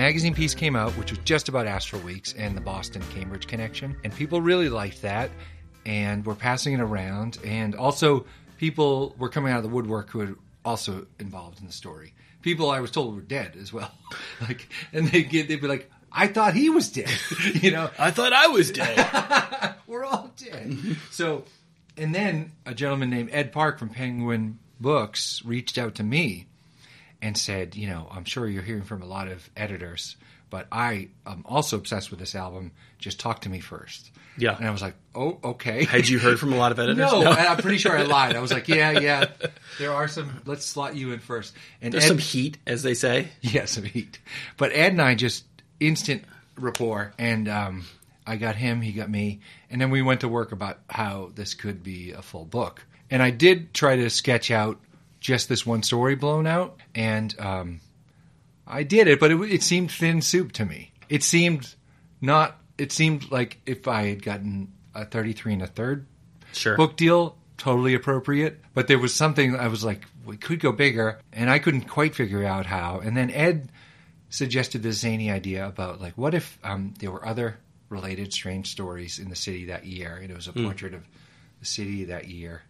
magazine piece came out, which was just about Astral Weeks and the Boston Cambridge connection, and people really liked that, and were passing it around, and also people were coming out of the woodwork who were also involved in the story. People I was told were dead as well, like, and they get they'd be like, "I thought he was dead," you know. I thought I was dead. We're all dead. Mm-hmm. so, and then a gentleman named Ed Park from Penguin Books reached out to me and said, you know, I'm sure you're hearing from a lot of editors, but I am also obsessed with this album. Just talk to me first. Yeah. And I was like, oh, okay. Had you heard from a lot of editors? No, and I'm pretty sure I lied. I was like, yeah, yeah. There are some. Let's slot you in first. And There's Ed, some heat, as they say. yeah, some heat. But Ed and I just instant rapport, and um, I got him, he got me, and then we went to work about how this could be a full book. And I did try to sketch out just this one story blown out, and um, I did it, but it, it seemed thin soup to me. It seemed not. It seemed like if I had gotten a 33 and a third Sure. book deal totally appropriate but there was something i was like we could go bigger and i couldn't quite figure out how and then ed suggested this zany idea about like what if um, there were other related strange stories in the city that year and it was a portrait of the city that year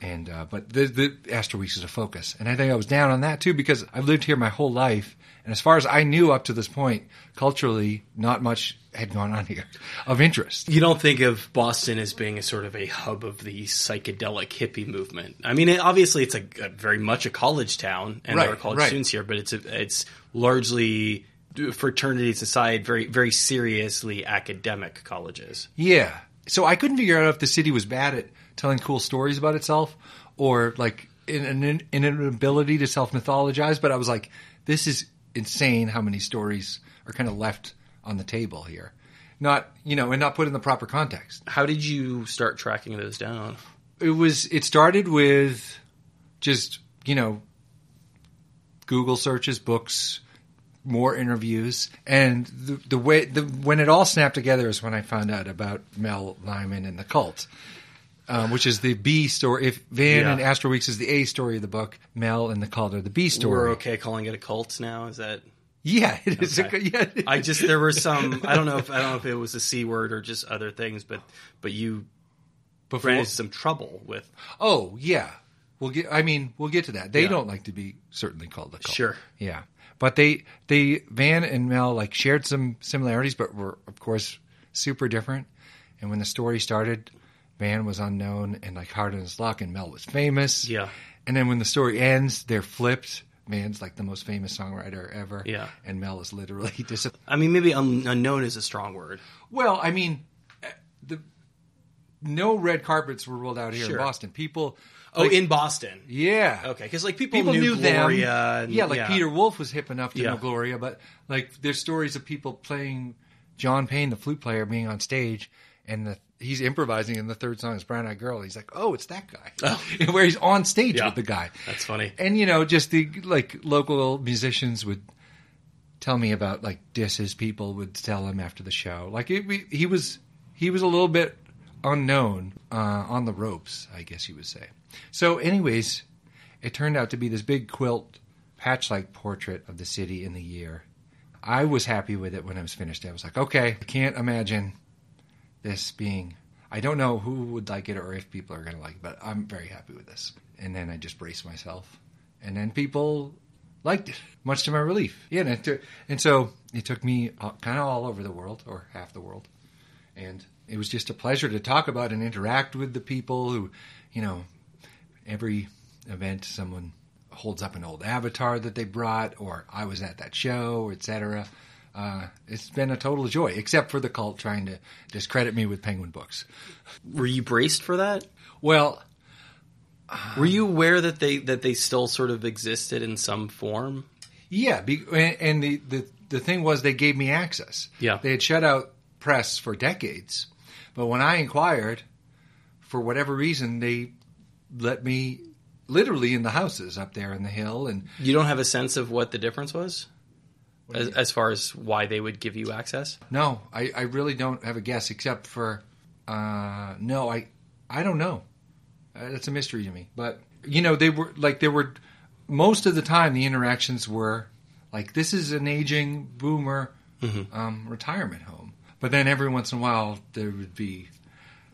and uh, but the the Astral Weeks is a focus, and I think I was down on that too because I've lived here my whole life, and as far as I knew up to this point, culturally, not much had gone on here of interest. You don't think of Boston as being a sort of a hub of the psychedelic hippie movement. I mean, it, obviously, it's a, a very much a college town, and there are college right. students here, but it's a, it's largely fraternities aside, very very seriously academic colleges. Yeah. So I couldn't figure out if the city was bad at telling cool stories about itself or like in an, in an ability to self mythologize. But I was like, this is insane how many stories are kind of left on the table here. Not, you know, and not put in the proper context. How did you start tracking those down? It was, it started with just, you know, Google searches, books, more interviews, and the, the way the when it all snapped together is when I found out about Mel Lyman and the cult, um, which is the B story. If Van Yeah. and Astral Weeks is the A story of the book, Mel and the cult are the B story. We're okay calling it a cult now. Is that? Yeah, it is. Okay. A, yeah, it I just there were some. I don't know if I don't know if it was a c word or just other things, but but you before. ran into some trouble with. Oh yeah, we'll get. I mean, we'll get to that. They Yeah. don't like to be certainly called the cult. Sure. Yeah, but they they Van and Mel like shared some similarities, but were of course super different. And when the story started, Van was unknown and like hard on his luck, and Mel was famous. Yeah. And then when the story ends, they're flipped. Van's like the most famous songwriter ever. Yeah. And Mel is literally dis. I mean, maybe un- unknown is a strong word. Well, I mean, the no red carpets were rolled out here Sure. in Boston. People. Oh, like- in Boston. yeah. Okay, because like people, people knew, knew, Gloria. them. and- yeah, like Peter Wolf was hip enough to Yeah. know Gloria, but like there's stories of people playing John Payne, the flute player, being on stage, and the, he's improvising, and the third song is Brown Eyed Girl. He's like, oh, it's that guy, where he's on stage Yeah. with the guy. That's funny. And you know, just the like local musicians would tell me about like disses people would tell him after the show. Like it, we, he was he was a little bit unknown uh, on the ropes, I guess you would say. So, anyways, it turned out to be this big quilt patch like portrait of the city in the year. I was happy with it when I was finished. I was like, okay, I can't imagine this being. I don't know who would like it or if people are going to like it, but I'm very happy with this. And then I just braced myself. And then people liked it, much to my relief. Yeah, and, and so it took me uh, kind of all over the world, or half the world. And it was just a pleasure to talk about and interact with the people who, you know, every event someone holds up an old avatar that they brought, or I was at that show, etc. Uh, it's been a total joy, except for the cult trying to discredit me with Penguin Books. Were you braced for that? Well, Were you aware that they that they still sort of existed in some form? Yeah, be, and the, the the thing was they gave me access. Yeah. they had shut out press for decades, but when I inquired, for whatever reason, they let me literally in the houses up there in the hill, and You don't have a sense of what the difference was, as, as far as why they would give you access. no, I, I really don't have a guess except for uh, no, I I don't know. Uh, That's a mystery to me. But you know, they were like there were most of the time the interactions were Like this is an aging boomer um, retirement home. But then every once in a while there would be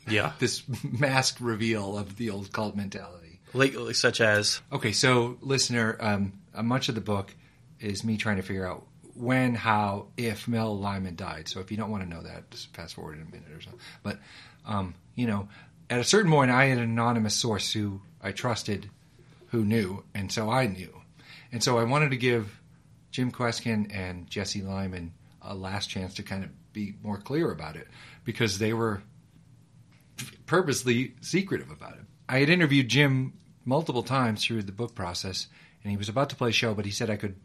Yeah. this masked reveal of the old cult mentality. Like, like such as Okay, so listener, um, uh, much of the book is me trying to figure out when, how, if Mel Lyman died. So if you don't want to know that, just fast forward in a minute or so. But um, you know, at a certain point, I had an anonymous source who I trusted, who knew, and so I knew, and so I wanted to give Jim Kweskin and Jesse Lyman a last chance to kind of be more clear about it because they were purposely secretive about it. I had interviewed Jim multiple times through the book process, and he was about to play a show, but he said I could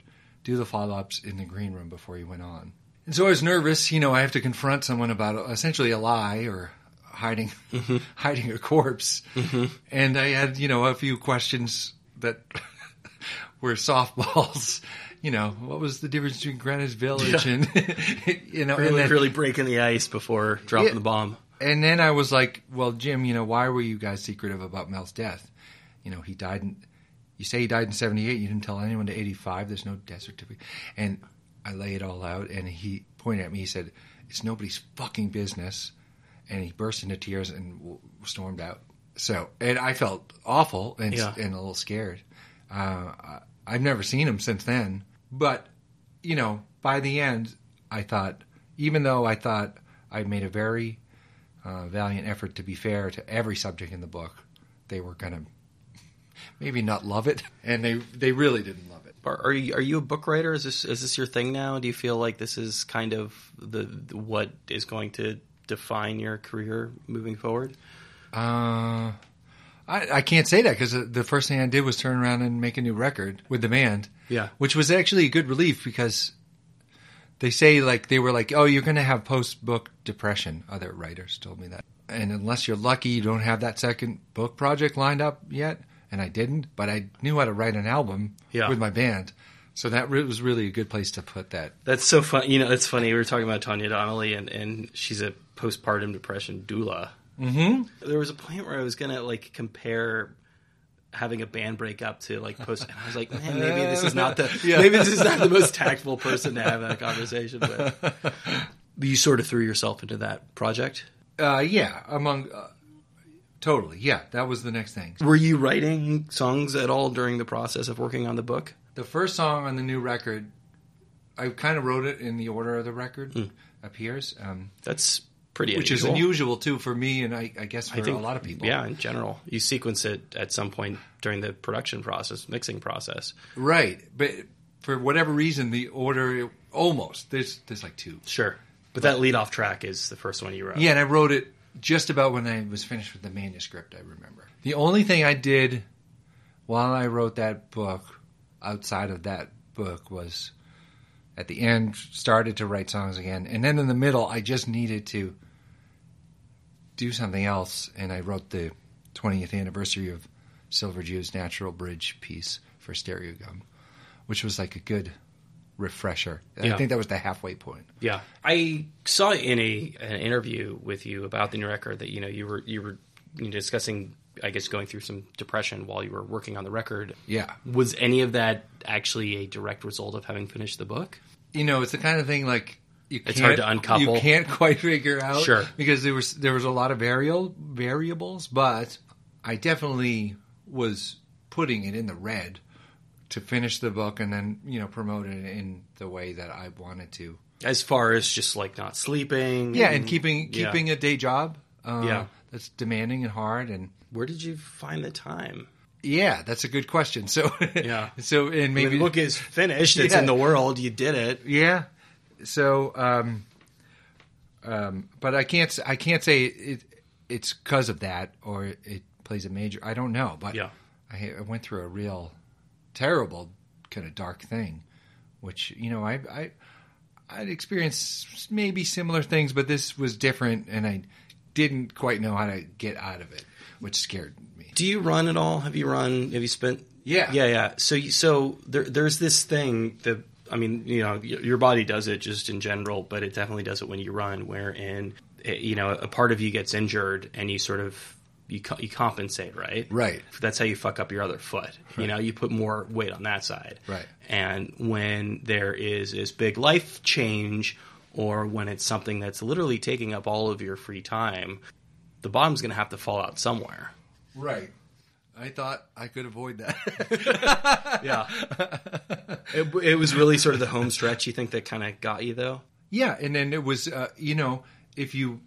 do the follow ups in the green room before he went on. And so I was nervous. You know, I have to confront someone about essentially a lie or hiding mm-hmm. hiding a corpse. Mm-hmm. And I had, you know, a few questions that were softballs. You know, what was the difference between Greenwich Village and you know, and really, then, really breaking the ice before dropping Yeah. the bomb. and then I was like, "Well, Jim, you know, why were you guys secretive about Mel's death? You know, he died in. You say he died in '78. You didn't tell anyone to '85. There's no death certificate." And I lay it all out, and he pointed at me. He said, "It's nobody's fucking business." And he burst into tears and w- stormed out. So, and I felt awful and Yeah. and a little scared. Uh, I've never seen him since then, but you know, by the end, I thought, even though I thought I made a very uh, valiant effort to be fair to every subject in the book, they were going to maybe not love it, and they they really didn't love it. Are, are you are you a book writer? Is this is this your thing now? Do you feel like this is kind of the what is going to define your career moving forward? Uh, I, I can't say that because the first thing I did was turn around and make a new record with the band. Yeah. which was actually a good relief because they say like they were like, oh, you're going to have post book depression. Other writers told me that, and unless you're lucky, you don't have that second book project lined up yet. And I didn't, but I knew how to write an album Yeah. with my band, so that re- was really a good place to put that. That's so fun. You know, it's funny. We were talking about Tanya Donelly, and, and she's a postpartum depression doula. Mm-hmm. There was a point where I was gonna like compare having a band break up to like post. And I was like, man, maybe this is not the Yeah. maybe this is not the most tactful person to have that conversation with. You sort of threw yourself into that project. Uh, yeah, among uh, totally, yeah, that was the next thing. Were you writing songs at all during the process of working on the book? The first song on the new record, I kind of wrote it in the order of the record appears, um, That's pretty which is unusual. unusual too for me, and I, I guess for I think a lot of people. Yeah, in general, you sequence it at some point during the production process, mixing process. right. But for whatever reason, the order almost there's there's like two. Sure, but that lead off track is the first one you wrote. Yeah, and I wrote it just about when I was finished with the manuscript. I remember the only thing I did while I wrote that book, outside of that book, was at the end started to write songs again, and then in the middle, I just needed to do something else, and I wrote the 20th anniversary of Silver Jews' Natural Bridge piece for Stereogum, which was like a good refresher. Yeah. I think that was the halfway point. Yeah, I saw in a an interview with you about the new record that you know you were you were you know, discussing, I guess, going through some depression while you were working on the record. Yeah. Was any of that actually a direct result of having finished the book? you know, it's the kind of thing like you It's can't, hard to uncouple. You can't quite figure out, Sure. because there was there was a lot of variable variables, but I definitely was putting it in the red to finish the book and then you know promote it in the way that I wanted to. As far as just like not sleeping, Yeah, and keeping yeah. keeping a day job. Uh, Yeah. that's demanding and hard and. Where did you find the time? Yeah, that's a good question. So Yeah. so and maybe the book is finished. It's Yeah. in the world. You did it. Yeah. So, um, um, but I can't. I can't say it. It's because of that, or it plays a major. I don't know, but Yeah. I, I went through a real terrible kind of dark thing, which you know I I I'd experienced maybe similar things, but this was different, and I didn't quite know how to get out of it, which scared me. Do you run at all? Have you run? Have you spent? Yeah. yeah, yeah. So, you- so there, there's this thing that I mean, you know, your body does it just in general, but it definitely does it when you run. Wherein, eh, you know, a part of you gets injured, and you sort of you co- you compensate, right? Right. That's how you fuck up your other foot. You know, you put more weight on that side. Right. And when there is this big life change, or when it's something that's literally taking up all of your free time, the bottom's going to have to fall out somewhere. Right. I thought I could avoid that. Yeah. it, it was really sort of the home stretch. You think that kind of got you though? yeah, and then it was, uh, you know, if you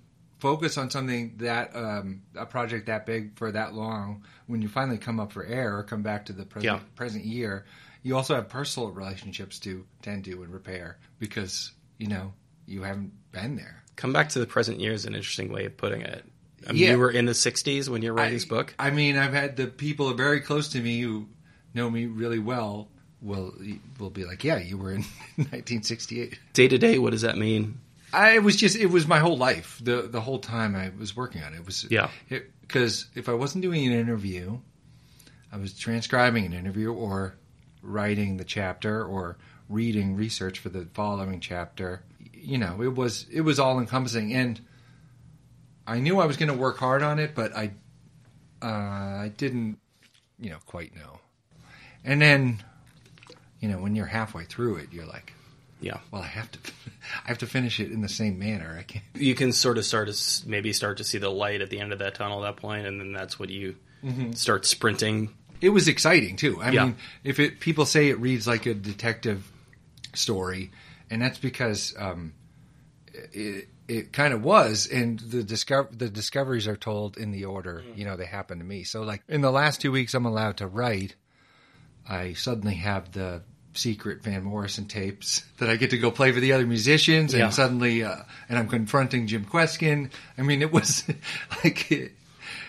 focus on something that um, a project that big for that long, when you finally come up for air or come back to the present, Yeah. present year, you also have personal relationships to tend to and repair because you know you haven't been there. Come back to the present year is an interesting way of putting it. I mean, Yeah. You were in the '60s when you were writing this book. I mean, I've had the people very close to me who know me really well will will be like, "Yeah, you were in 1968." Day to day, what does that mean? I was just it was my whole life. The the whole time I was working on it, it was Yeah. Because if I wasn't doing an interview, I was transcribing an interview or writing the chapter or reading research for the following chapter. You know, it was it was all encompassing, and I knew I was going to work hard on it, but I uh, I didn't, you know, quite know. And then, you know, when you're halfway through it, you're like, Yeah. well, I have to, I have to finish it in the same manner. I can't. You can sort of start to maybe start to see the light at the end of that tunnel at that point, and then that's what you start sprinting. It was exciting too. I Yeah. mean, if it people say it reads like a detective story, and that's because um, it it kind of was, and the discover the discoveries are told in the order you know they happen to me. So like in the last two weeks, I'm allowed to write. I suddenly have the secret Van Morrison tapes that I get to go play for the other musicians, and Yeah. suddenly, uh, and I'm confronting Jim Kweskin. I mean, it was like it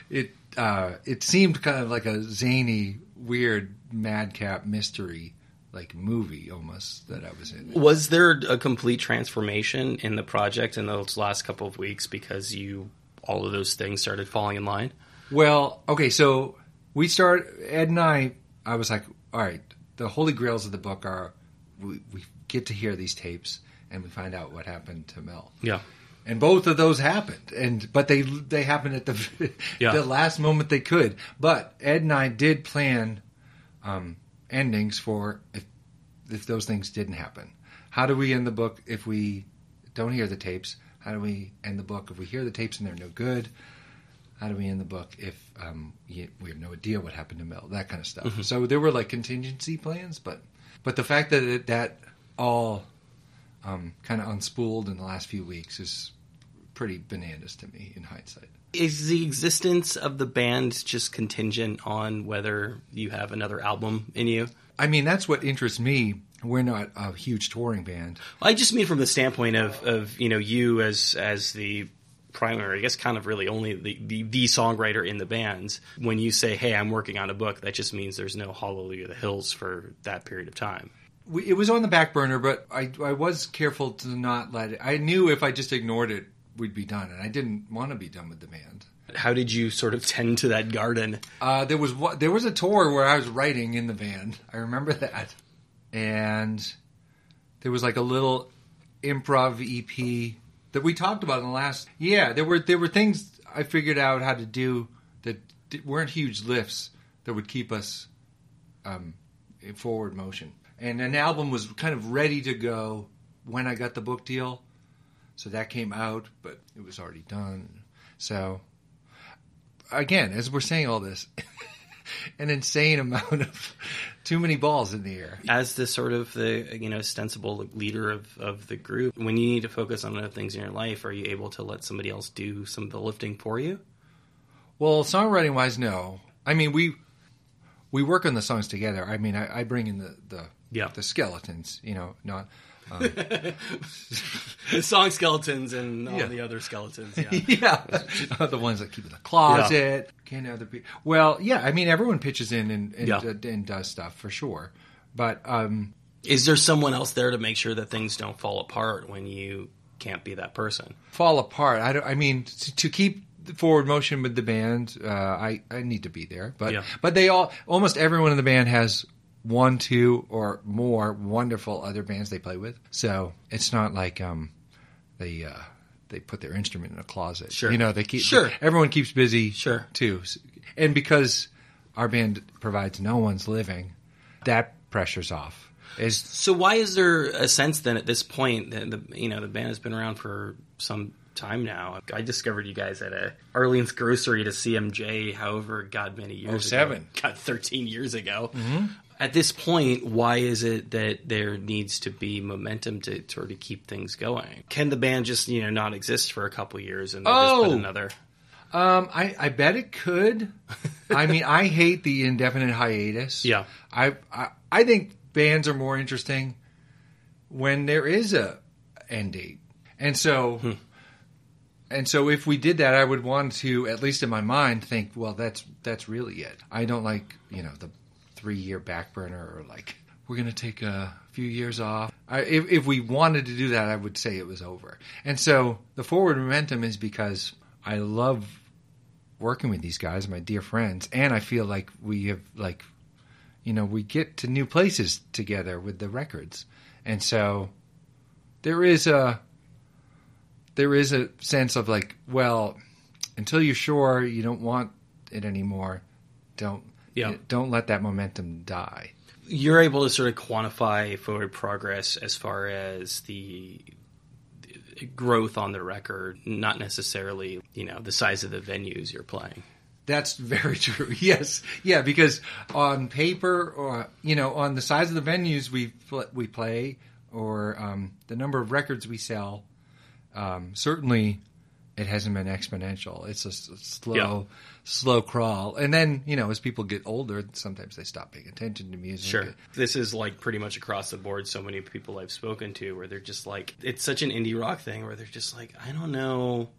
it uh, it seemed kind of like a zany, weird, madcap mystery like movie almost that I was in. Was there a complete transformation in the project in those last couple of weeks because you all of those things started falling in line? Well, okay, so we start Ed and I. I was like, all right, the holy grails of the book are we, we get to hear these tapes and we find out what happened to Mel. Yeah. and both of those happened and but they they happened at the Yeah. the last moment they could but ed and i did plan um, endings for if if those things didn't happen how do we end the book if we don't hear the tapes how do we end the book if we hear the tapes and they're no good how do we end the book if um, we have no idea what happened to Mel? That kind of stuff. So there were like contingency plans, but but the fact that it, that all um, kind of unspooled in the last few weeks is pretty bananas to me in hindsight. Is the existence of the band just contingent on whether you have another album in you? I mean, that's what interests me. We're not a huge touring band. I just mean from the standpoint of, of you know you as as the primary, I guess, kind of really only the, the the songwriter in the band. When you say, "Hey, I'm working on a book," that just means there's no Hallelujah the Hills for that period of time. We, it was on the back burner, but I, I was careful to not let it. I knew if I just ignored it, we'd be done, and I didn't want to be done with the band. How did you sort of tend to that garden? Uh, there was there was a tour where I was writing in the van. I remember that, and there was like a little improv EP that we talked about in the last. Yeah, there were there were things I figured out how to do that weren't huge lifts that would keep us um, in forward motion. And an album was kind of ready to go when I got the book deal, so that came out, but it was already done. So again, as we're saying all this, an insane amount of too many balls in the air. As the sort of the you know ostensible leader of, of the group, when you need to focus on other things in your life, are you able to let somebody else do some of the lifting for you? Well, songwriting wise, no. I mean, we we work on the songs together. I mean, I, I bring in the the, Yeah. the skeletons, you know, not. The song skeletons and all Yeah. the other skeletons. Yeah. yeah, the ones that keep in the closet. Can other people? Well, yeah. I mean, everyone pitches in and and, Yeah. and does stuff for sure. But um, Is there someone else there to make sure that things don't fall apart when you can't be that person? fall apart. I don't. I mean, to, to keep the forward motion with the band, uh, I I need to be there. But Yeah. but they all almost everyone in the band has one, two, or more wonderful other bands they play with. So it's not like um they uh, they put their instrument in a closet. Sure. You know, they keep Sure. everyone keeps busy Sure. too. And because our band provides no one's living, that pressure's off. Is So why is there a sense then at this point that the you know the band has been around for some time now? I discovered you guys at a Arlene's Grocery to CMJ, however, God many years 07. ago, God thirteen years ago. At this point, why is it that there needs to be momentum to sort of keep things going? Can the band just you know not exist for a couple years and they just Oh. put another? Um, I, I bet it could. I mean, I hate the indefinite hiatus. Yeah. I, I I think bands are more interesting when there is a end date, and so Hmm. and so if we did that, I would want to at least in my mind think, well, that's that's really it. I don't like you know the three year back burner or like we're gonna take a few years off. I, if if we wanted to do that, I would say it was over. And so the forward momentum is because I love working with these guys, my dear friends, and I feel like we have like, you know, we get to new places together with the records, and so there is a there is a sense of like, well, until you're sure you don't want it anymore, don't Yeah. don't let that momentum die. you're able to sort of quantify forward progress as far as the growth on the record, not necessarily, you know, the size of the venues you're playing. That's very true. Yes, yeah, because on paper, or you know, on the size of the venues we pl- we play, or um, the number of records we sell, um, certainly it hasn't been exponential. It's a, s- slow, Yeah. slow crawl. And then you know, as people get older, sometimes they stop paying attention to music. Sure. This is like pretty much across the board. So many people I've spoken to where they're just like, it's such an indie rock thing where they're just like, I don't know.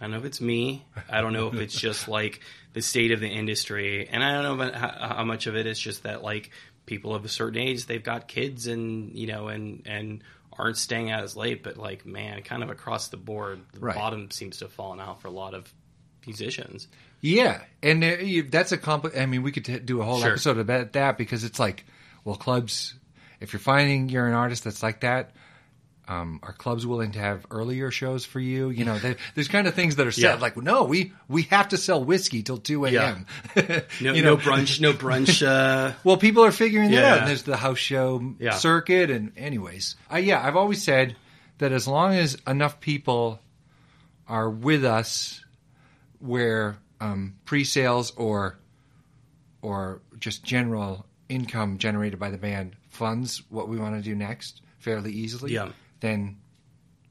I don't know if it's me. I don't know if it's just like the state of the industry. And I don't know about how, how much of it is just that like people of a certain age, they've got kids and, you know, and, and aren't staying out as late. But like, man, kind of across the board, the Right. bottom seems to have fallen out for a lot of musicians. Yeah, and uh, that's a compli I mean, we could t- do a whole Sure. episode about that because it's like, well, clubs. If you're finding you're an artist that's like that, um, are clubs willing to have earlier shows for you? You know, they, there's kind of things that are said Yeah. like, no, we we have to sell whiskey till two a.m. No, You no brunch, no brunch. Uh, Well, people are figuring that Yeah. out. And there's the house show Yeah. circuit, and anyways, uh, yeah, I've always said that as long as enough people are with us, where um, pre-sales or or just general income generated by the band funds what we want to do next fairly easily, Yeah. Then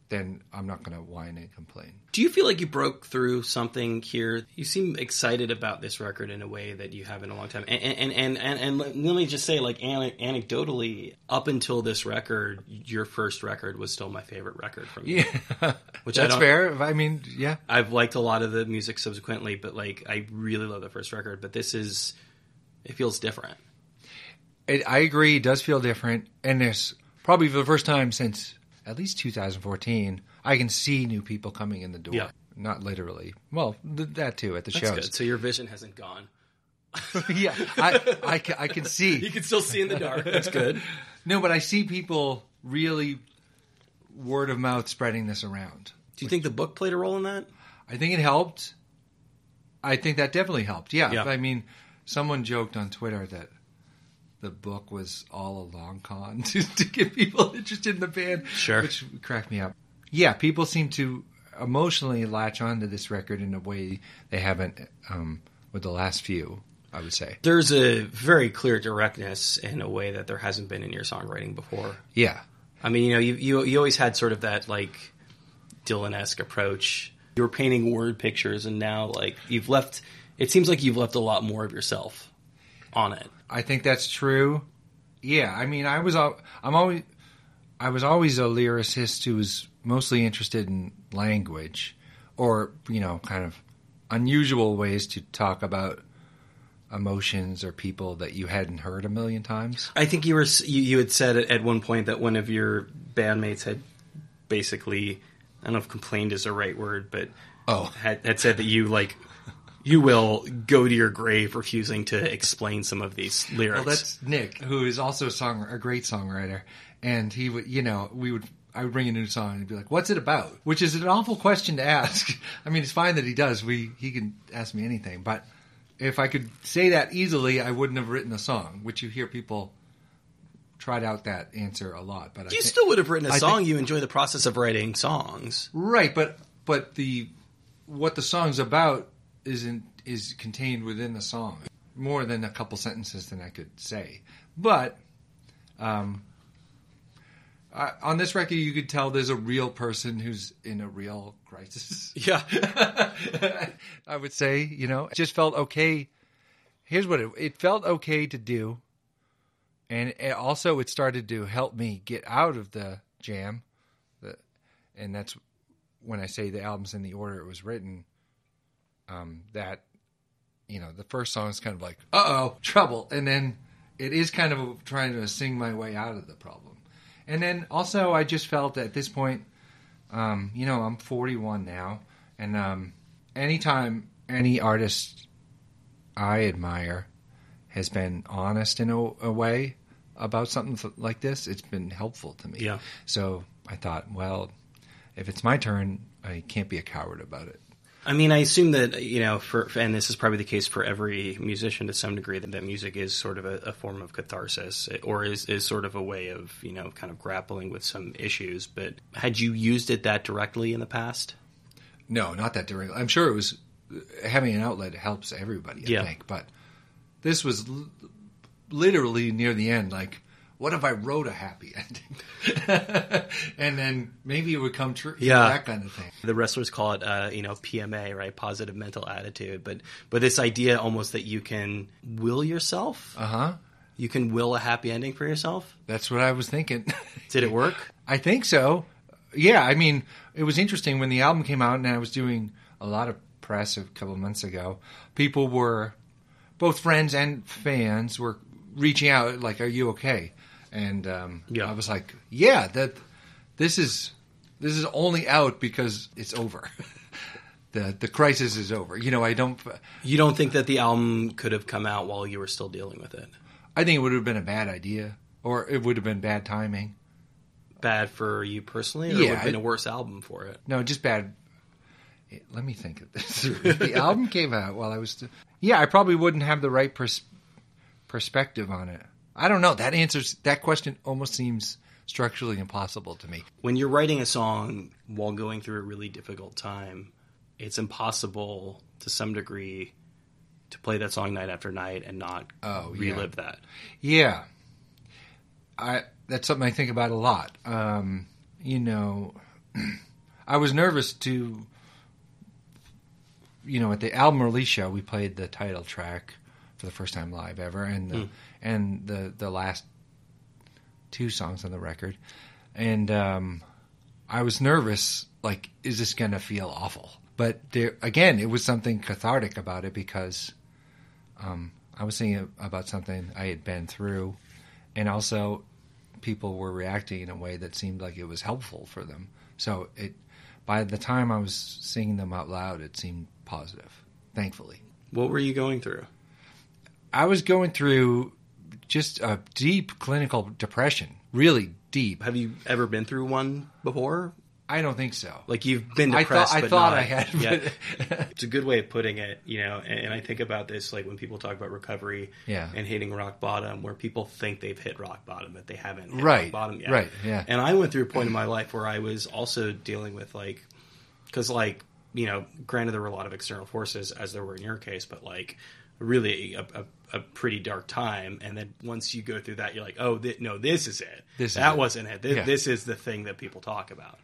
then I'm not going to whine and complain. Do you feel like you broke through something here? You seem excited about this record in a way that you have in a long time. And and and and, and let me just say, like ane- anecdotally, up until this record, your first record was still my favorite record from you. Yeah, Which I that's don't- fair. I mean, yeah, I've liked a lot of the music subsequently, but like I really love the first record. But this is, it feels different. It, I agree. It does feel different, and there's probably for the first time since at least 2014, I can see new people coming in the door. Yeah. Not literally. Well, th- that too at the That's shows. good. So your vision hasn't gone. yeah, I, I, ca- I can see. You can still see in the dark. That's good. No, but I see people really word of mouth spreading this around. Do you think the book played a role in that? I think it helped. I think that definitely helped. Yeah. Yeah. I mean, someone joked on Twitter that the book was all a long con to, to get people interested in the band. Sure. Which cracked me up. Yeah, people seem to emotionally latch onto this record in a way they haven't um, with the last few, I would say. There's a very clear directness in a way that there hasn't been in your songwriting before. Yeah. I mean, you know, you you, you always had sort of that like Dylan-esque approach. You were painting word pictures, and now like you've left. It seems like you've left a lot more of yourself on it. I think that's true. Yeah, I mean, I was I'm always I was always a lyricist who was mostly interested in language, or you know, kind of unusual ways to talk about emotions or people that you hadn't heard a million times. I think you were you, you had said at one point that one of your bandmates had basically I don't know if complained is the right word, but Oh. had, had said that you like you will go to your grave refusing to explain some of these lyrics. Well, that's Nick, who is also a song a great songwriter, and he would, you know, we would I would bring a new song and be like, "What's it about?" Which is an awful question to ask. I mean, it's fine that he does. We he can ask me anything, but if I could say that easily, I wouldn't have written a song. Which you hear people tried out that answer a lot, but I You think- still would have written a I song. think- you enjoy the process of writing songs. right, but but the what the song's about isn't is contained within the song more than a couple sentences than I could say. But um, I, on this record, you could tell there's a real person who's in a real crisis. Yeah. I would say, you know, it just felt okay. Here's what it, it felt okay to do. And it also, it started to help me get out of the jam. The, and that's when I say the album's in the order it was written. Um, that, you know, the first song is kind of like, uh oh, trouble. And then it is kind of trying to sing my way out of the problem. And then also, I just felt at this point, um, you know, I'm 41 now, and um, anytime any artist I admire has been honest in a, a way about something th- like this, it's been helpful to me. Yeah. So I thought, well, if it's my turn, I can't be a coward about it. I mean, I assume that you know, for and this is probably the case for every musician to some degree, that, that music is sort of a, a form of catharsis, or is is sort of a way of you know, kind of grappling with some issues. But had you used it that directly in the past? No, not that directly. I'm sure it was having an outlet helps everybody. I Yeah. think, but this was l- literally near the end. Like, what if I wrote a happy ending, and then maybe it would come true? Yeah. that kind of thing. The wrestlers call it, uh, you know, PMA, right? Positive mental attitude. But but this idea almost that you can will yourself, Uh huh. you can will a happy ending for yourself. That's what I was thinking. Did it work? I think so. Yeah, I mean, it was interesting when the album came out, and I was doing a lot of press a couple months ago. People were, both friends and fans, were reaching out, like, "Are you okay?" And um, Yeah. I was like, "Yeah, that this is this is only out because it's over. the The crisis is over. You know, I don't. You don't think that the album could have come out while you were still dealing with it? I think it would have been a bad idea, or it would have been bad timing. Bad for you personally, or Yeah, would have been a worse album for it? No, just bad. Let me think of this. The album came out while I was, yeah, I probably wouldn't have the right pers- perspective on it. I don't know. That answers that question. Almost seems structurally impossible to me. when you're writing a song while going through a really difficult time, it's impossible to some degree to play that song night after night and not Oh, yeah. relive that. Yeah, I that's something I think about a lot. Um, you know, I was nervous to, you know, at the album release show, we played the title track for the first time live ever, and the, and the the last two songs on the record, and um, I was nervous. Like, is this going to feel awful? But there again, it was something cathartic about it because um, I was thinking about something I had been through, and also people were reacting in a way that seemed like it was helpful for them. So it, by the time I was singing them out loud, it seemed positive. Thankfully, What were you going through? I was going through just a deep clinical depression, really deep. Have you ever been through one before? I don't think so. Like you've been I depressed. thought I thought not- I had. Yeah. it's a good way of putting it, you know. And, and I think about this like when people talk about recovery Yeah. and hitting rock bottom, where people think they've hit rock bottom, but they haven't hit Right, rock bottom yet. right, yeah. And I went through a point in my life where I was also dealing with like, because like you know, granted there were a lot of external forces as there were in your case, but like really a, a, a pretty dark time. And then once you go through that, you're like, oh th- no, this is it. This is that wasn't it. This, Yeah. this is the thing that people talk about.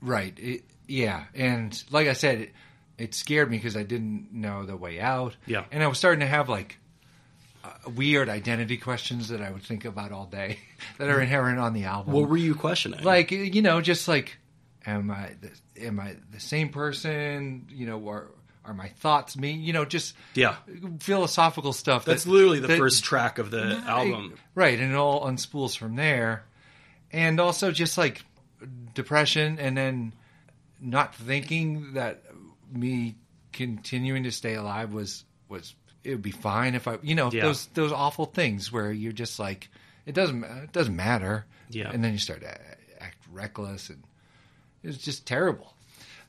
Right. It, yeah. And like I said, it, it scared me because I didn't know the way out. Yeah. And I was starting to have like uh, weird identity questions that I would think about all day that are inherent on the album. What were you questioning? like you know, just like, am I the, am I the same person? You know, or are my thoughts me? You know, just yeah. philosophical stuff. That's that- literally the that- first track of the album. Right, and it all unspools from there. And also just like depression and then not thinking that me continuing to stay alive was was it would be fine if I you know Yeah. those those awful things where you're just like it doesn't it doesn't matter Yeah. and then you start to act reckless and it was just terrible.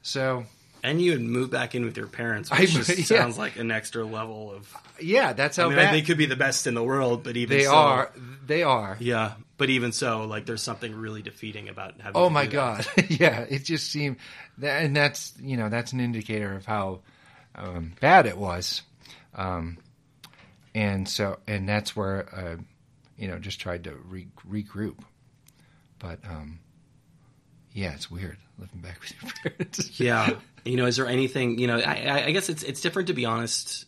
So And you would move back in with your parents, I- just yeah. sounds like an extra level of. yeah, that's how I mean, bad they could be the best in the world, but even they so, are. They are. Yeah, but even so, like there's something really defeating about having. Oh my god! yeah, it just seemed, that, and that's you know that's an indicator of how um, bad it was, um, and so and that's where uh, you know just tried to re- regroup, but um, yeah, it's weird living back with your parents. Yeah, you know, is there anything? You know, I, I- guess it's it's different to be honest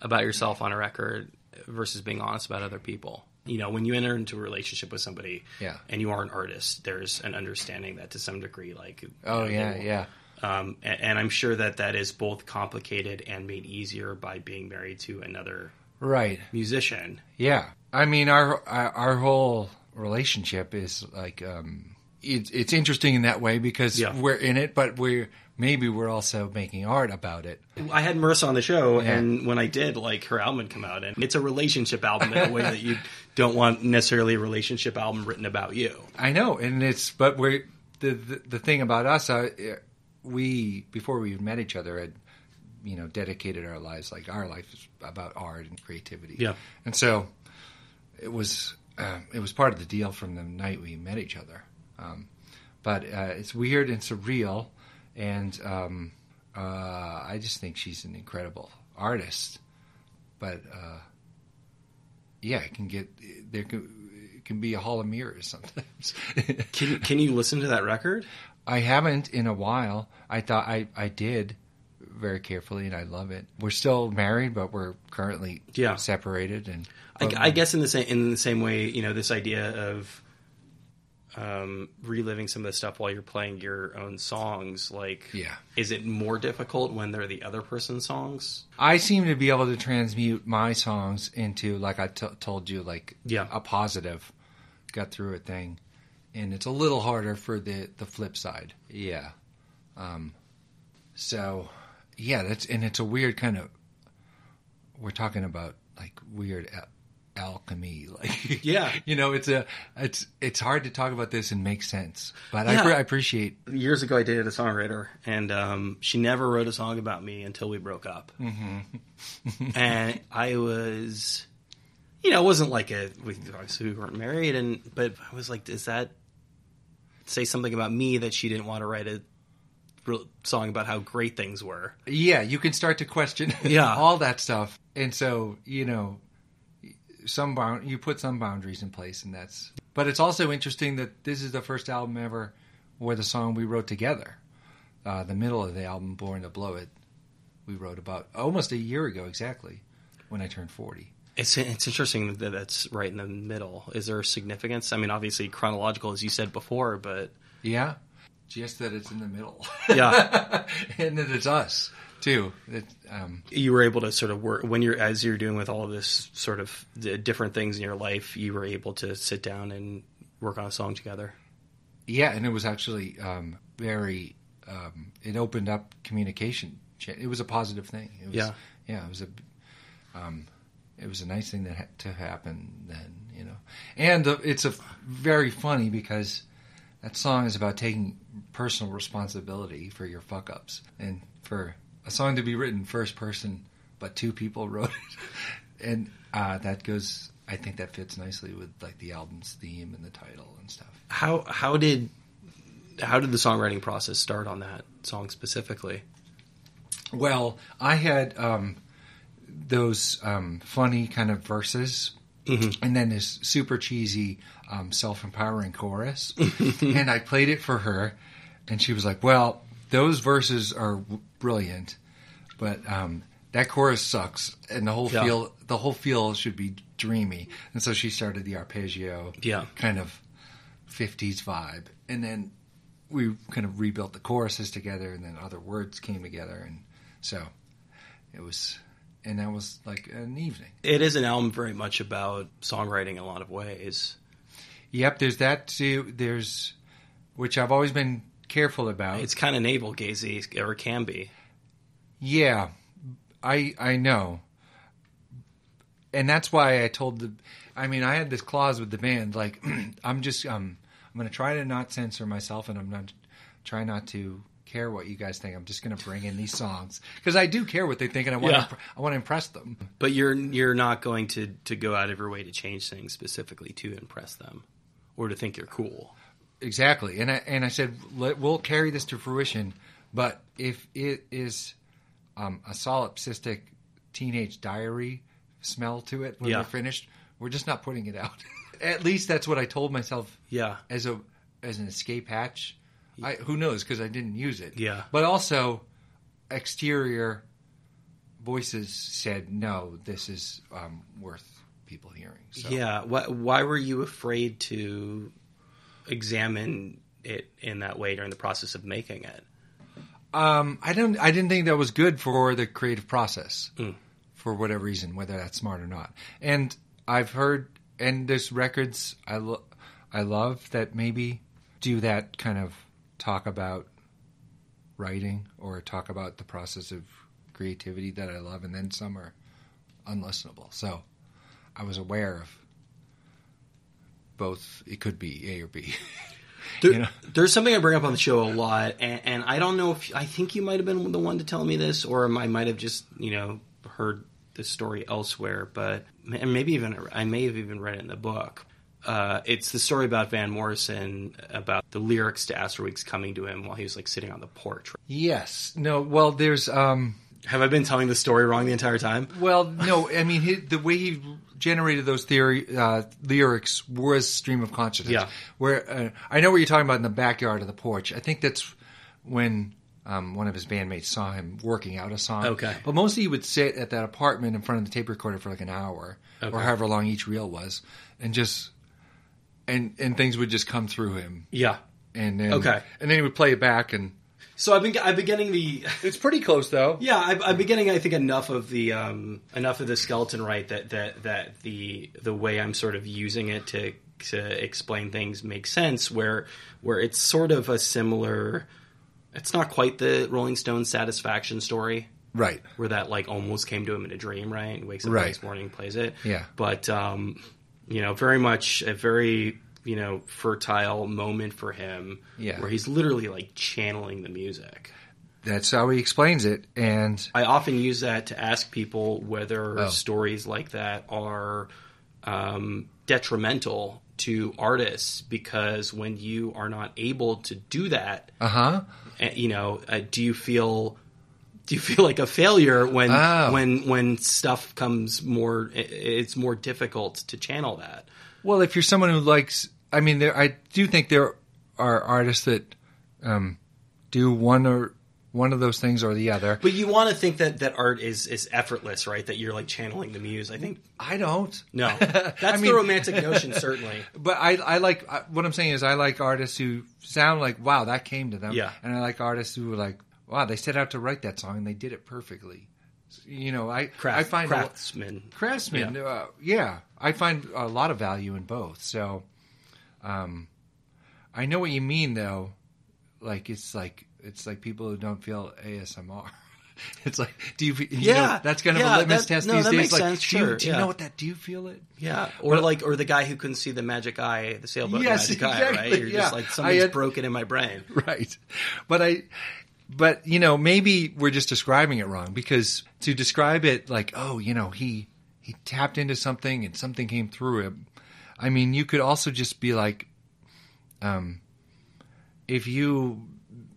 about yourself on a record versus being honest about other people. You know, when you enter into a relationship with somebody, Yeah. and you are an artist, there's an understanding that to some degree, like, you Oh know, yeah, yeah. Um, and, and I'm sure that that is both complicated and made easier by being married to another Right. musician. Yeah, I mean our our, our whole relationship is like um, it, it's interesting in that way because Yeah. we're in it, but we're maybe we're also making art about it. I had Marissa on the show, Yeah. and when I did, like her album had come out, and it's a relationship album in a way that you don't want necessarily a relationship album written about you. I know, and it's but we're the the, the thing about us. Uh, we before we met each other had you know dedicated our lives like our life is about art and creativity. Yeah. and so it was uh, it was part of the deal from the night we met each other. Um, but uh, it's weird and surreal, and um, uh, I just think she's an incredible artist. But uh, yeah, it can get there can, it can be a hall of mirrors sometimes. Can can you listen to that record? I haven't in a while. I thought I, I did very carefully, and I love it. We're still married, but we're currently Yeah. separated. And I, I guess in the same in the same way, you know, this idea of um, reliving some of the stuff while you're playing your own songs, like, Yeah. is it more difficult when they're the other person's songs? I seem to be able to transmute my songs into, like I t- told you, like Yeah. a positive, got through it thing, and it's a little harder for the the flip side. Yeah. Um. So, yeah, that's and it's a weird kind of. We're talking about like weird al- alchemy, like Yeah. you know, it's a it's it's hard to talk about this and make sense, but I, Yeah. pre- I appreciate. Years ago, I dated a songwriter, and um, she never wrote a song about me until we broke up. Mm-hmm. and I was, you know, it wasn't like a we obviously we weren't married, and but I was like, does that say something about me that she didn't want to write a real song about how great things were? Yeah, you can start to question Yeah. all that stuff, and so you know, some bound you put some boundaries in place, and that's. But it's also interesting that this is the first album ever where the song we wrote together. Uh, the middle of the album, "Born to Blow It," we wrote about almost a year ago exactly when I turned forty. It's it's interesting that that's right in the middle. Is there significance? I mean, obviously chronological, as you said before, but Yeah, just that it's in the middle. yeah, and that it's us too. It, um, you were able to sort of work when you're as you're doing with all of this sort of the different things in your life. You were able to sit down and work on a song together. Yeah, and it was actually um, very. Um, it opened up communication. It was a positive thing. It was, Yeah. yeah. It was a. Um, it was a nice thing that had to happen then, you know, and uh, it's a very funny because that song is about taking personal responsibility for your fuck ups, and for a song to be written first person, but two people wrote it, and uh, that goes. I think that fits nicely with like the album's theme and the title and stuff. How how did how did the songwriting process start on that song specifically? Well, I had um, those um, funny kind of verses, and then this super cheesy, um, self-empowering chorus, and I played it for her, and she was like, "Well, those verses are brilliant, but um, that chorus sucks, and the whole Yeah. feel the whole feel should be dreamy." And so she started the arpeggio, Yeah. kind of '50s vibe, and then we kind of rebuilt the choruses together, and then other words came together, and so it was, and that was like an evening. It is an album very much about songwriting in a lot of ways. Yep, there's that too. There's, which I've always been careful about. It's kind of navel gazing, or can be. Yeah, I I know, and that's why I told the. I mean, I had this clause with the band, like I'm just um I'm going to try to not censor myself, and I'm not try not to care what you guys think. I'm just going to bring in these songs because I do care what they think, and I want Yeah. to, I want to impress them. But you're you're not going to to go out of your way to change things specifically to impress them or to think you're cool. Exactly, and I and I said Let, we'll carry this to fruition, but if it is um, a solipsistic teenage diary smell to it when Yeah. we're finished, we're just not putting it out. At least that's what I told myself Yeah. as a as an escape hatch. I, who knows because I didn't use it. Yeah. but also exterior voices said no, this is um, worth people hearing. So. Yeah. Why, why were you afraid to examine it in that way during the process of making it? Um, I don't. I didn't think that was good for the creative process, Mm. for whatever reason, whether that's smart or not. And I've heard, and there's records I lo- I love that maybe do that kind of talk about writing or talk about the process of creativity that I love, and then some are unlistenable. So I was aware of both. It could be A or B. There, You know? There's something I bring up on the show a lot, and, and I don't know if I think you might have been the one to tell me this, or I might have just you know heard this story elsewhere, but and maybe even I may have even read it in the book. Uh, it's the story about Van Morrison about the lyrics to Astral Weeks coming to him while he was like sitting on the porch. yes. No. Well, there's. um Have I been telling the story wrong the entire time? Well, no, I mean he, the way he generated those theory uh, lyrics was stream of consciousness. Yeah. Where uh, I know what you're talking about in the backyard of the porch. I think that's when um, one of his bandmates saw him working out a song. Okay. But mostly he would sit at that apartment in front of the tape recorder for like an hour Okay. or however long each reel was, and just and and things would just come through him, Yeah. and then Okay. and then he would play it back, and So I've been I've been getting the it's pretty close though. Yeah, I've, I've been getting, I think, enough of the um, enough of the skeleton right that that that the the way I'm sort of using it to to explain things makes sense. Where where it's sort of a similar. It's not quite the Rolling Stones satisfaction story Right. where that like almost came to him in a dream, right? He wakes up Right. the next morning and plays it. Yeah. But um, you know, very much a very you know fertile moment for him. Yeah. Where he's literally like channeling the music. That's how he explains it, and I often use that to ask people whether Oh. stories like that are um, detrimental to artists because when you are not able to do that, uh huh. uh, you know, uh, do you feel do you feel like a failure when Oh. when when stuff comes more? It's more difficult to channel that. Well, if you're someone who likes, I mean, there, I do think there are artists that um, do one or one of those things or the other. But you want to think that that art is is effortless, right? That you're like channeling the muse. I think I don't. no, that's I the romantic notion, certainly. But I, I like I- what I'm saying is I like artists who sound like wow that came to them. Yeah. And I like artists who are like wow they set out to write that song and they did it perfectly. You know, I Craft, I find a lo- craftsman. craftsmen. Yeah. Yeah. Uh, yeah, I find a lot of value in both. So, um, I know what you mean, though. Like it's like it's like people who don't feel ASMR. It's like, do you? you Yeah. know, that's kind of Yeah, a litmus that- test no, these that days. makes like, sense, do you, sure, do you yeah. know what that? Do you feel it? Yeah, or But- like, or the guy who couldn't see the magic eye, the sailboat, Yes, magic eye, right? You're yeah. just like something's had- broken in my brain. right but i but you know maybe we're just describing it wrong because to describe it like oh you know he he tapped into something and something came through him i mean you could also just be like um if you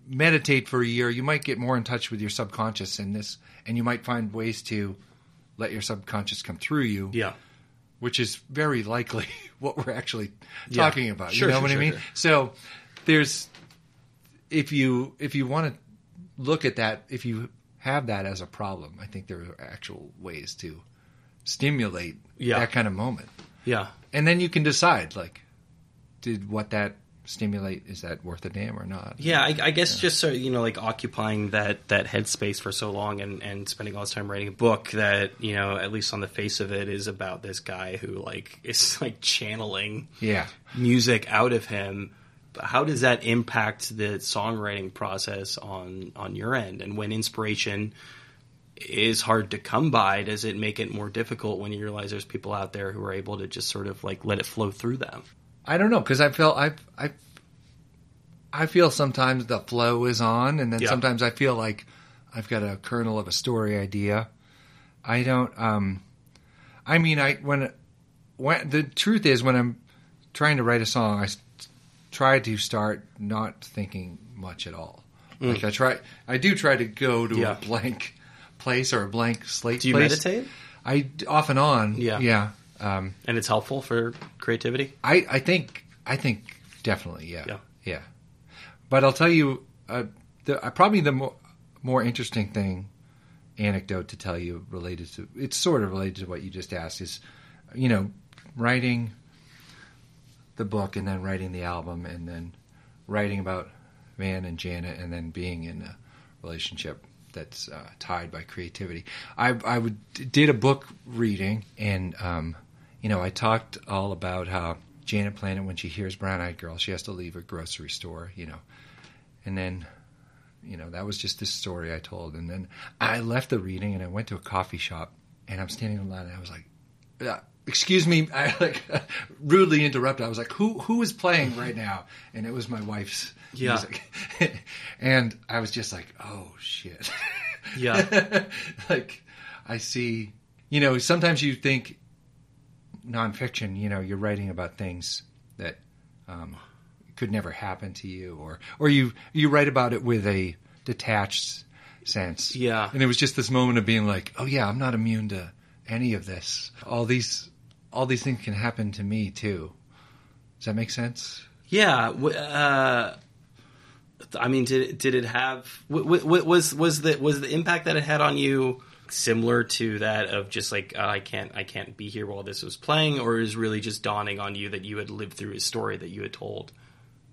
meditate for a year you might get more in touch with your subconscious in this and you might find ways to let your subconscious come through you Yeah, which is very likely what we're actually Yeah. talking about. Sure, you know sure, what sure, I mean? sure. So there's if you if you want to look at that, if you have that as a problem, I think there are actual ways to stimulate Yeah. that kind of moment, yeah, and then you can decide like, did what that stimulate is that worth a damn or not? yeah. I, I guess just so you know, like occupying that that headspace for so long and and spending all this time writing a book that you know, at least on the face of it, is about this guy who like is like channeling yeah. music out of him. How does that impact the songwriting process on on your end? And when inspiration is hard to come by, does it make it more difficult when you realize there's people out there who are able to just sort of like let it flow through them? I don't know because I feel I've I've I feel sometimes the flow is on, and then Yeah. sometimes I feel like I've got a kernel of a story idea. I don't. Um, I mean, I when when the truth is when I'm trying to write a song, I try to start not thinking much at all. Like I try, I do try to go to Mm. Yeah. a blank place or a blank slate. Do you place. meditate? I off and on. Yeah. yeah. Um, And it's helpful for creativity. I, I think I think definitely yeah Yeah. yeah. But I'll tell you, uh, the uh, probably the more more interesting thing anecdote to tell you related to it's sort of related to what you just asked is, you know, writing the book and then writing the album and then writing about Van and Janet and then being in a relationship that's uh, tied by creativity. I I would did a book reading and um, you know I talked all about how Janet Planet when she hears Brown Eyed Girl she has to leave a grocery store you know, and then you know that was just this story I told and then I left the reading and I went to a coffee shop and I'm standing in line and I was like. Excuse me, I like rudely interrupted. I was like, "Who who is playing right now?" And it was my wife's Yeah. music, and I was just like, "Oh shit!" Yeah. like I see, you know, sometimes you think nonfiction, you know, you're writing about things that um, could never happen to you, or or you you write about it with a detached sense. Yeah. and it was just this moment of being like, "Oh yeah, I'm not immune to any of this. All these all these things can happen to me too." Does that make sense? Yeah. Uh, I mean, did did it have was was the was the impact that it had on you similar to that of just like uh, I can't I can't be here while this was playing, or is really just dawning on you that you had lived through a story that you had told?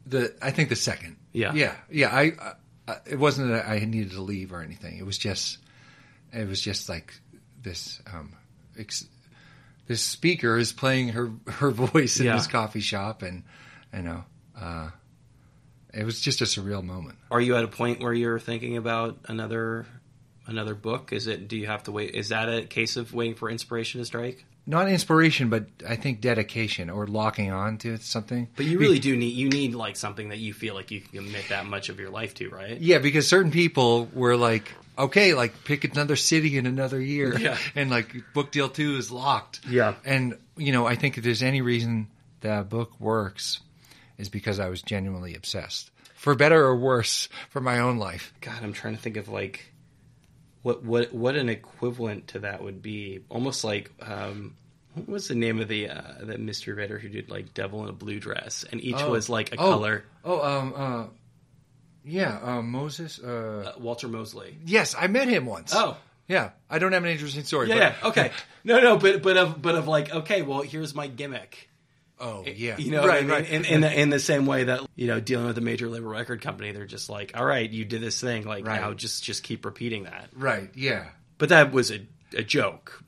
The I think the second. Yeah. yeah, yeah. I, I it wasn't that I needed to leave or anything. It was just it was just like this. Um, ex- this speaker is playing her her voice in Yeah. this coffee shop, and you know, uh, it was just a surreal moment. Are you at a point where you're thinking about another another book? Is it? Do you have to wait? Is that a case of waiting for inspiration to strike? Not inspiration, but I think dedication or locking on to something. But you really do need you need like something that you feel like you can commit that much of your life to, right? Yeah, because certain people were like, okay, like pick another city in another year. Yeah. And like book deal two is locked. Yeah. And, you know, I think if there's any reason that book works is because I was genuinely obsessed. For better or worse, for my own life. God, I'm trying to think of like what what what an equivalent to that would be. Almost like um, what was the name of the uh, that mystery writer who did like Devil in a Blue Dress, and each Oh. was like a Oh. color. Oh, um, uh, yeah, uh, Moses. Uh, Uh, Walter Mosley. yes, I met him once. Oh. Yeah, I don't have an interesting story. Yeah, but, yeah, okay. No, no, but but of but of like, okay, well, here's my gimmick. Oh, yeah. You know, what I right, mean? right. In, in, the, in the same way that you know, dealing with a major label record company, they're just like, all right, you did this thing, like Right. now just just keep repeating that. right, yeah. But that was a, a joke,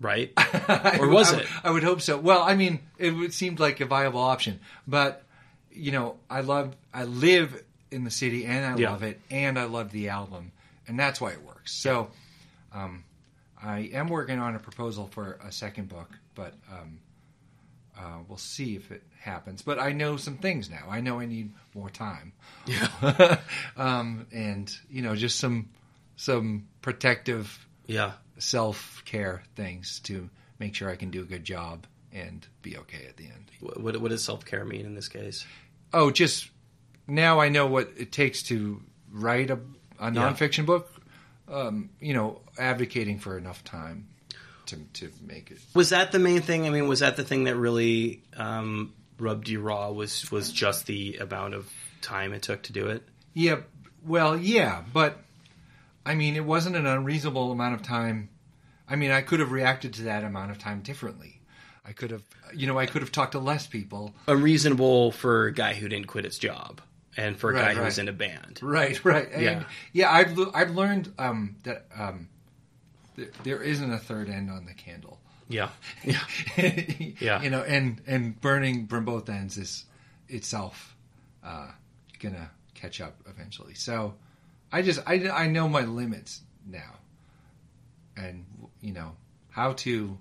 right? Or was I, it? I would hope so. Well, I mean, it would seemed like a viable option, but you know, I love, I live in the city, and I Yeah. love it, and I love the album, and that's why it works. So, um, I am working on a proposal for a second book, but um, uh, we'll see if it happens. But I know some things now. I know I need more time. Yeah. um, and you know, just some some protective Yeah. self care things to make sure I can do a good job and be okay at the end. What, what, does self care mean in this case? Oh, just now I know what it takes to write a, a nonfiction book. Um, you know, advocating for enough time to to make it. Was that the main thing? I mean, was that the thing that really um, rubbed you raw? Was was just the amount of time it took to do it? Yeah, well, yeah, but I mean, it wasn't an unreasonable amount of time. I mean, I could have reacted to that amount of time differently. I could have, you know, I could have talked to less people. Unreasonable for a guy who didn't quit his job, and for a Right, guy who was right. in a band. Right, right. And, Yeah. yeah. I've I've learned um, that um, th- there isn't a third end on the candle. Yeah, yeah. You know, and and burning from both ends is itself uh, gonna catch up eventually. So I just I I know my limits now, and you know how to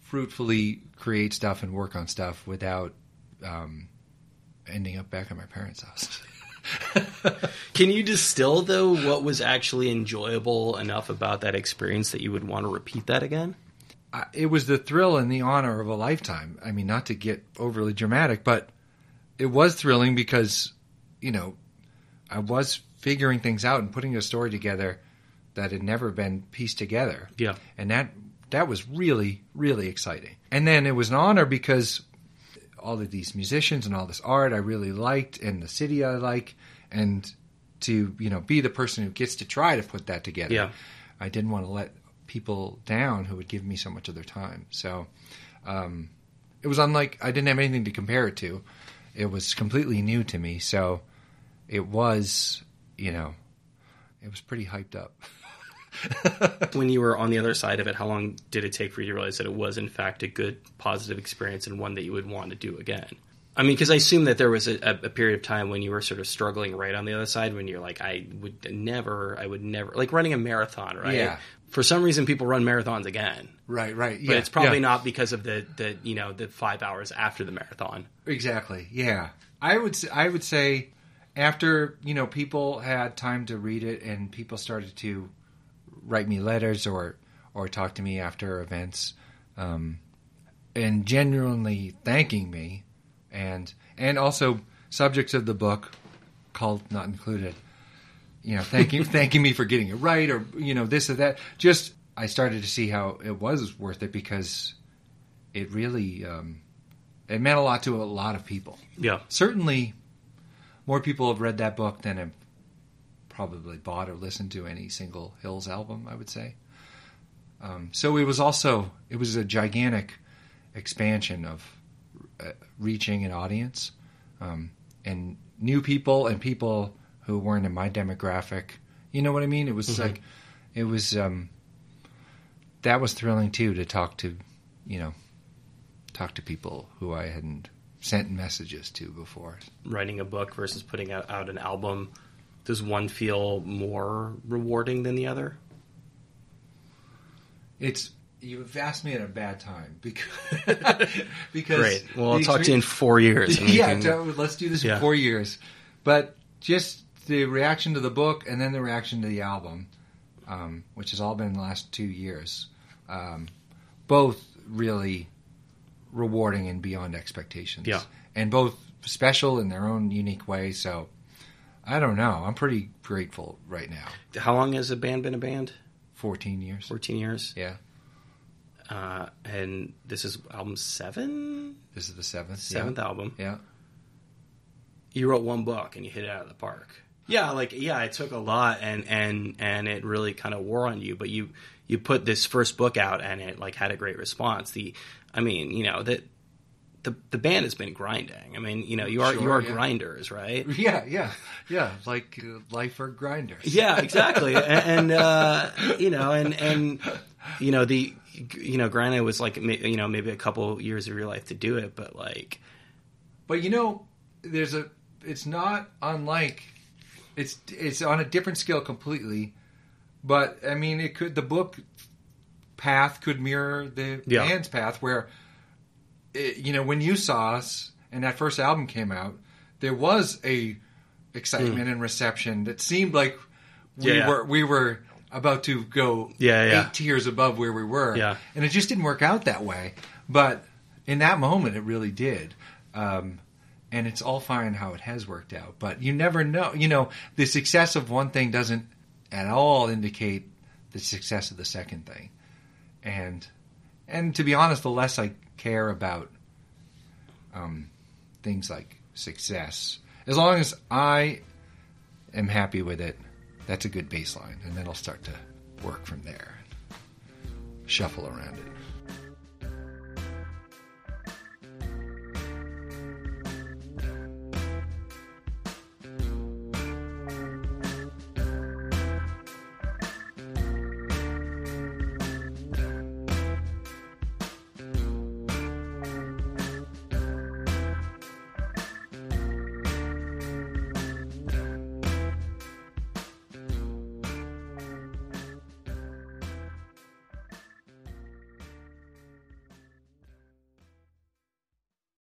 fruitfully create stuff and work on stuff without um, ending up back at my parents' house. Can you distill though what was actually enjoyable enough about that experience that you would want to repeat that again? It was the thrill and the honor of a lifetime. I mean, not to get overly dramatic, but it was thrilling because, you know, I was figuring things out and putting a story together that had never been pieced together. Yeah. And that that was really really exciting. And then it was an honor because all of these musicians and all this art I really liked and the city I like and to, you know, be the person who gets to try to put that together. Yeah. I didn't want to let people down who would give me so much of their time. So um, it was unlike I didn't have anything to compare it to. It was completely new to me. So it was, you know, it was pretty hyped up. when you were on the other side of it, how long did it take for you to realize that it was in fact a good, positive experience and one that you would want to do again? I mean, because I assume that there was a, a, period of time when you were sort of struggling right on the other side, when you're like, I would never, I would never, like running a marathon, right? Yeah. For some reason, people run marathons again, Right, right. but Yeah, it's probably yeah. not because of the, the, you know, the five hours after the marathon. Exactly. Yeah. I would I would say after, you know, people had time to read it and people started to write me letters or or talk to me after events um, and genuinely thanking me. And and also subjects of the book called not included you know thanking thanking me for getting it right or you know this or that. Just I started to see how it was worth it because it really um, it meant a lot to a lot of people. Yeah. certainly more people have read that book than have probably bought or listened to any single Hills album. I would say. Um, so it was also it was a gigantic expansion of uh, reaching an audience um, and new people and people who weren't in my demographic. You know what I mean? It was like it was um, that was thrilling too to talk to you know talk to people who I hadn't sent messages to before. Writing a book versus putting out, out an album, does one feel more rewarding than the other? It's you've asked me at a bad time because because Great. Well, I'll talk to you in four years. yeah, can- let's do this Yeah. in four years. But just the reaction to the book and then the reaction to the album, um, which has all been the last two years, um, both really rewarding and beyond expectations. Yeah. and both special in their own unique way. So I don't know. I'm pretty grateful right now. How long has a band been a band? Fourteen years. 14 years. Yeah, Uh, and this is album seven? this is the seventh. Seventh album. Yeah. You wrote one book and you hit it out of the park. Yeah, like yeah, it took a lot and and and it really kind of wore on you, but you you put this first book out and it like had a great response. The I mean, you know, that the the band has been grinding. I mean, you know, you are Sure, you are yeah. grinders, right? Yeah, yeah, yeah. Like uh, life for grinders. Yeah, exactly. and and, uh, you know, and and you know the you know, granted, it was like you know maybe a couple years of your life to do it, but like But you know, there's a. It's not unlike. It's it's on a different scale completely, but I mean, it could the book path could mirror the Yeah. band's path, where, it, you know, when you saw us and that first album came out, there was a excitement and reception that seemed like we. Yeah. were we were about to go Yeah, yeah. eight tiers above where we were. Yeah. And it just didn't work out that way. But in that moment, it really did. Um, and it's all fine how it has worked out. But you never know. You know, the success of one thing doesn't at all indicate the success of the second thing. And and to be honest, the less I care about um, things like success, as long as I am happy with it, that's a good baseline, and then I'll start to work from there, shuffle around it.